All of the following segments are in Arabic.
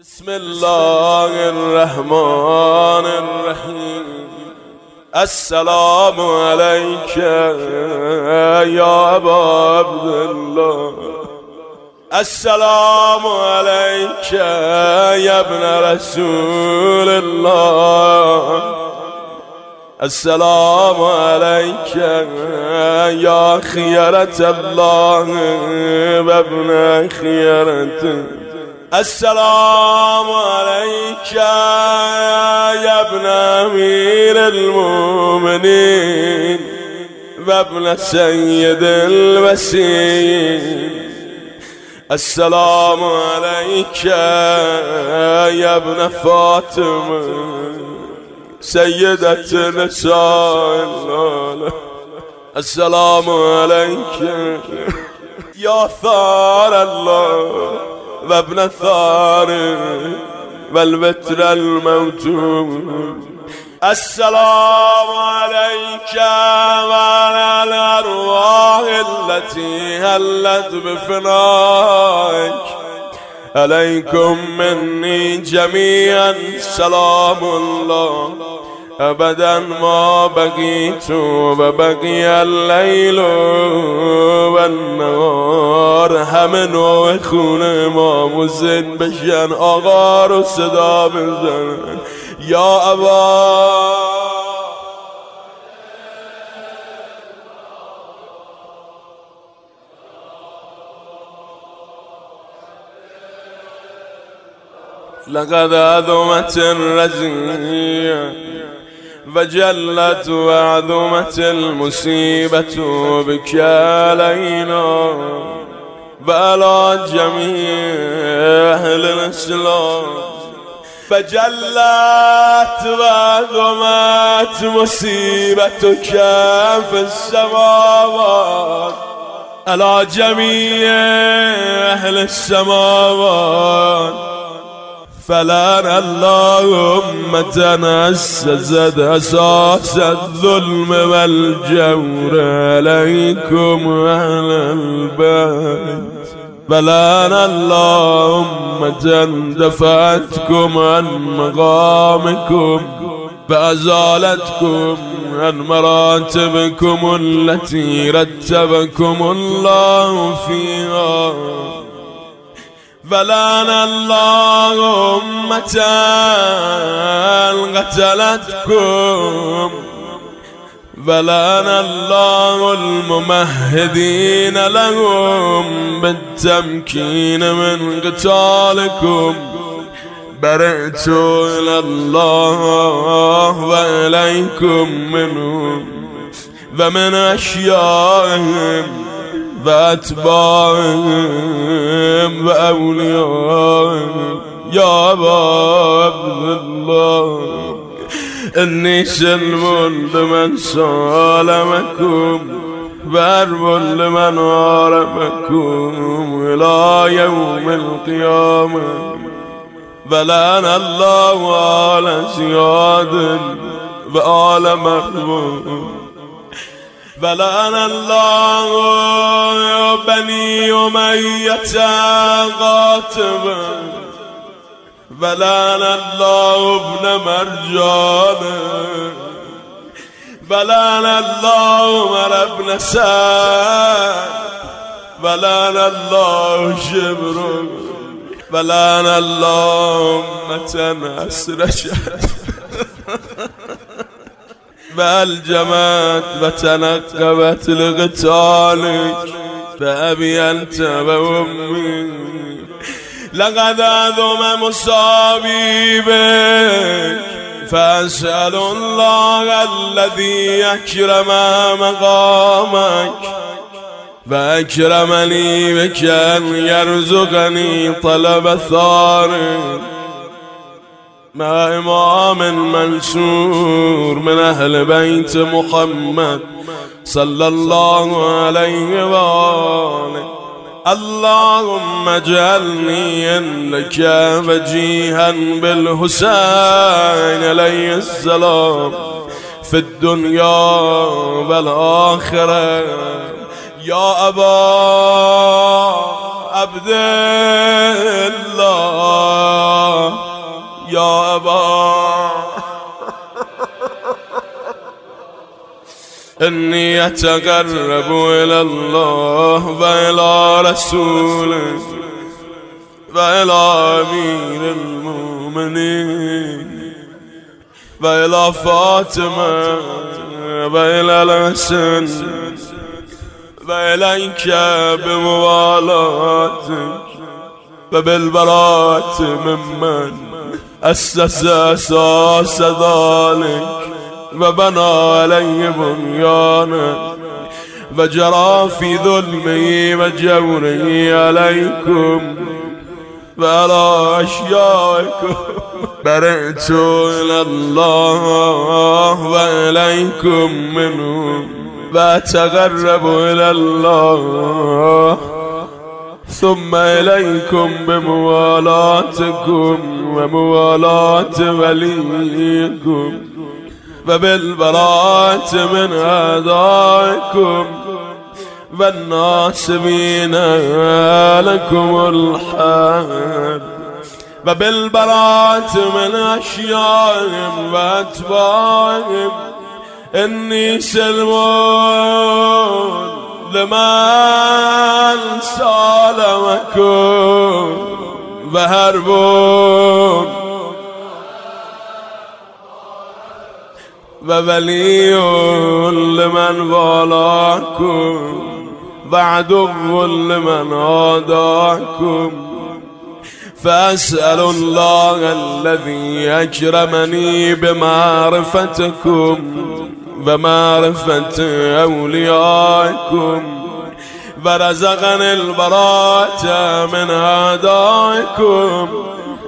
بسم الله الرحمن الرحيم. السلام عليك يا أبا عبد الله السلام عليك يا ابن رسول الله. السلام عليك يا خيرة الله وابن خيرته. السلام عليك يا ابن أمير المؤمنين وابن السيد الوسيم. السلام عليك يا ابن فاطمة سيدة نساء السلام عليك يا ثار الله. وابن الثار والبتر الموتوم السلام عليك وعلى الأرواح التي هلت بفنائك. عليكم مني جميعا. سلام الله. أبدا ما بقيت وبقي الليل والنهار. همه نوع خونه ما مزن بشن. آقا رو صدا بزن. یا ابا. لقد أذمت الرزية فجلت وعظمت المصيبة بك علينا بلا جميع أهل الإسلام فجلت وعظمت مصيبتك في السماوات. على جميع أهل السماوات. فلان اللهم تنسزت أساس الظلم والجور عليكم أهل البيت. فلان اللهم تندفعتكم عن مقامكم فأزالتكم عن مراتبكم التي رتبكم الله فيها. فلان الله أمة قتلتكم فلان الله الممهدين لهم بالتمكين من قتالكم. برئت إلى الله وإليكم منهم. ومن أشيائهم بأتباعهم وأوليائهم يا عبد الله. إني سلم لمن سالمكم برب لمن عارفكم إلى يوم القيامة. بلان الله على زياد وآل مرمون فلان الله بني أمية قاتبا فلان الله ابن مرجان. فلان الله مر ابن سعد. فلان الله شبر فلان الله أمة أسرشت فألجمت فتنقبت لقتالك فأبي أنت وأمي لقد أذم مصابي بك الله الذي أكرم مقامك فأكرمني بك أن يرزقني طلب ثارك مع إمام منصور من أهل بيت محمد صلى الله عليه وآله. اللهم اجعلني عندك وجيها بالحسين عليه السلام. في الدنيا والآخرة. يا أبا عبد إني أتقرب إلى الله وإلى رسوله وإلى أمير المؤمنين وإلى فاطمة وإلى الحسن وإليك بموالاتك وبالبراءة ممن أسس أساس ذلك. وبنى عليه بنيانا وجرى في ظلمه وجوره عليكم وعلى أشيائكم. برئت إلى الله وإليكم منهم وأتغرب إلى الله ثم إليكم بموالاتكم وموالاة وليكم. وبالبراءة من أعدائكم والناصبين لكم الحال. وبالبراءة من أشيائهم وأتباعهم إني سلمون لمن سالمكم وهربون وولي لمن والاكم وعدو لمن عاداكم. فأسأل الله الذي أكرمني بمعرفتكم بمعرفة أوليائكم. فرزقني البراءة من أعدائكم.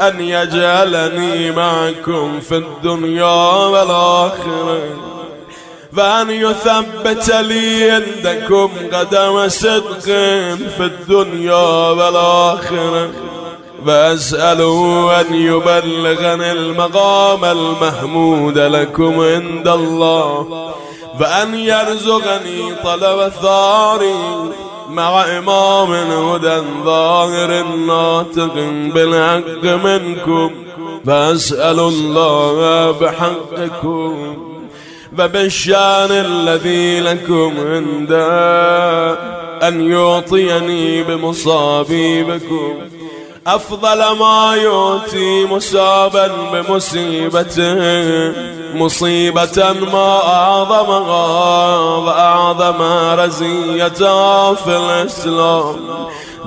أن يجعلني معكم في الدنيا والآخرة. وأن يثبت لي عندكم قدم صدق في الدنيا والآخرة. وأسأله أن يبلغني المقام المحمود لكم عند الله. وأن يرزقني طلب الثاري مع إمام هدى ظاهر ناطق بالحق منكم فأسأل الله بحقكم وبالشان الذي لكم عنده أن يعطيني بمصابيبكم. أفضل ما يؤتي مصابا بمصيبته مصيبة ما أعظمها وأعظم رزيتها في الإسلام.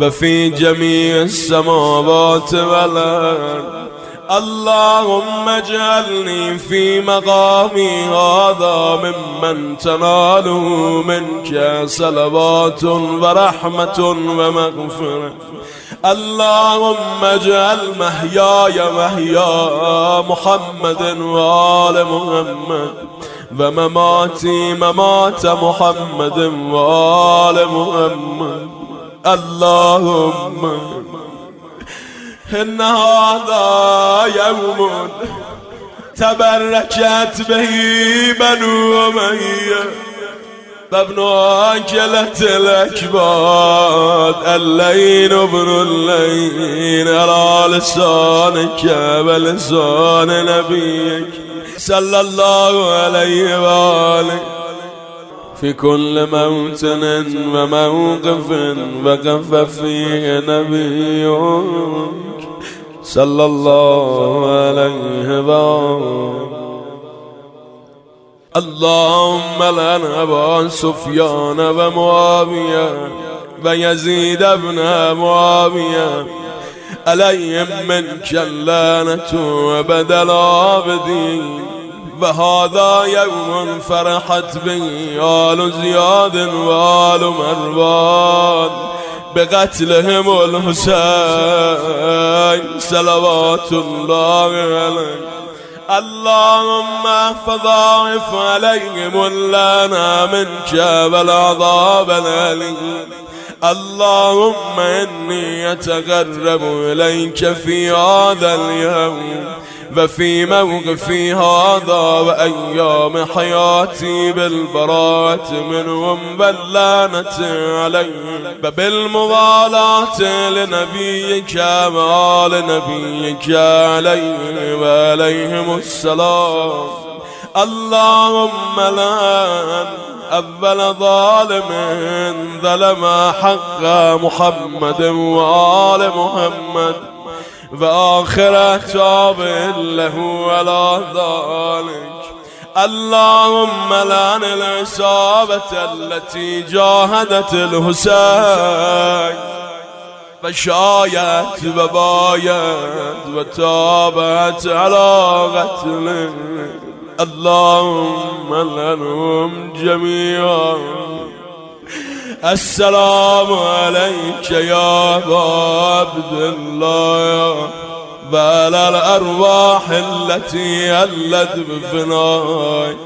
وفي جميع السماوات والأرض اللهم اجعلني في مقامي هذا ممن تناله منك صلوات ورحمة ومغفرة. اللهم اجعل محياي محيا محمد وآل محمد ومماتي ممات محمد وآل محمد. اللهم إن هذا يوم تبركت به بنو أمية فابن أكلت الأكباد اللين ابن اللين على لسانك بلسان نبيك صلى الله عليه وآله في كل موطن وموقف وقف فيه نبيك صلى الله عليه وآله اللهم لن أبا سفيان ومعاوية ويزيد ابن معاوية. عليهم من اللعنة وبدل عابدين. وهذا يوم فرحت به آل زياد وآل مروان. بقتلهم الحسين صلوات الله عليه. اللهم فضاعف عليهم اللنا منك والعذاب الأليم. اللهم إني أتقرب إليك في هذا اليوم وفي موقفي هذا وأيام حياتي بالبراءة منهم بلانة عليهم وبالموالاة لنبيك وآل نبيك عليه وعليهم السلام. اللهم لا أول ظالم ظلم حق محمد وآل محمد. وآخر تاب له ولا ذلك. اللهم لعن العصابة التي جاهدت الحسين. فشايت وبايت وتابت على قتله. اللهم لنهم جميعا. السلام عليك يا عبد الله. وعلى الأرواح التي هلت بفناك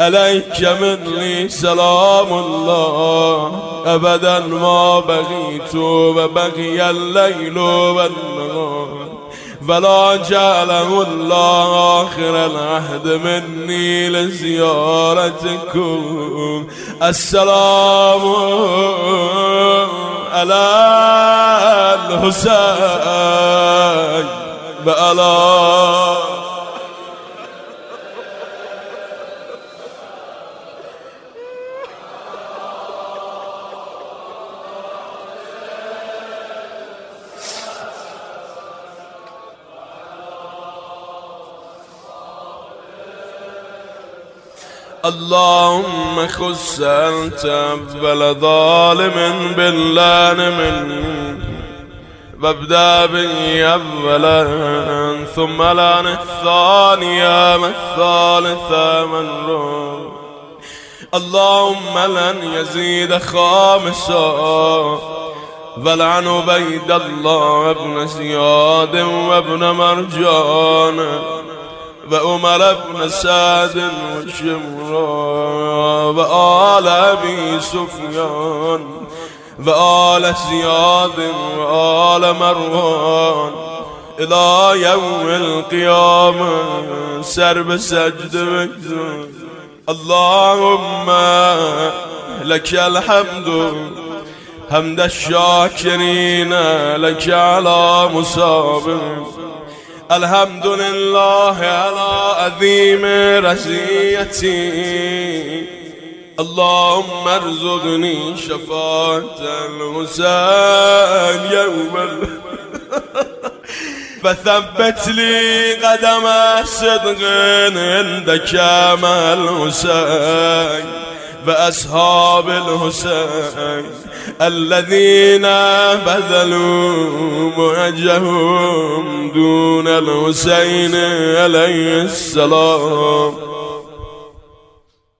عليك مني سلام الله. أبدا ما بغيت وبغي الليل والنهار. فلا جعله الله آخر العهد مني لزيارتكم. السلام على الحسين. بألا اللهم خص أنت أول ظالم باللان من وابدأ بي أولا ثم لأن الثانية والثالثة من روح اللهم لن يزيد خامسا ولعن بيد الله ابن زياد وابن مرجان. وأمر بن سعد وشمرا وآل أبي سفيان وآل زياد وآل مروان إلى يوم القيامة سر بسجد وجد. اللهم لك الحمد حمد الشاكرين لك على مصاب الحمد لله على عظيم رزيتي اللهم ارزقني شفاعة الحسين يوم فثبت لي قدم صدق عندك يا الحسين بأصحاب الحسين الذين بذلوا وجههم دون الحسين عليه السلام.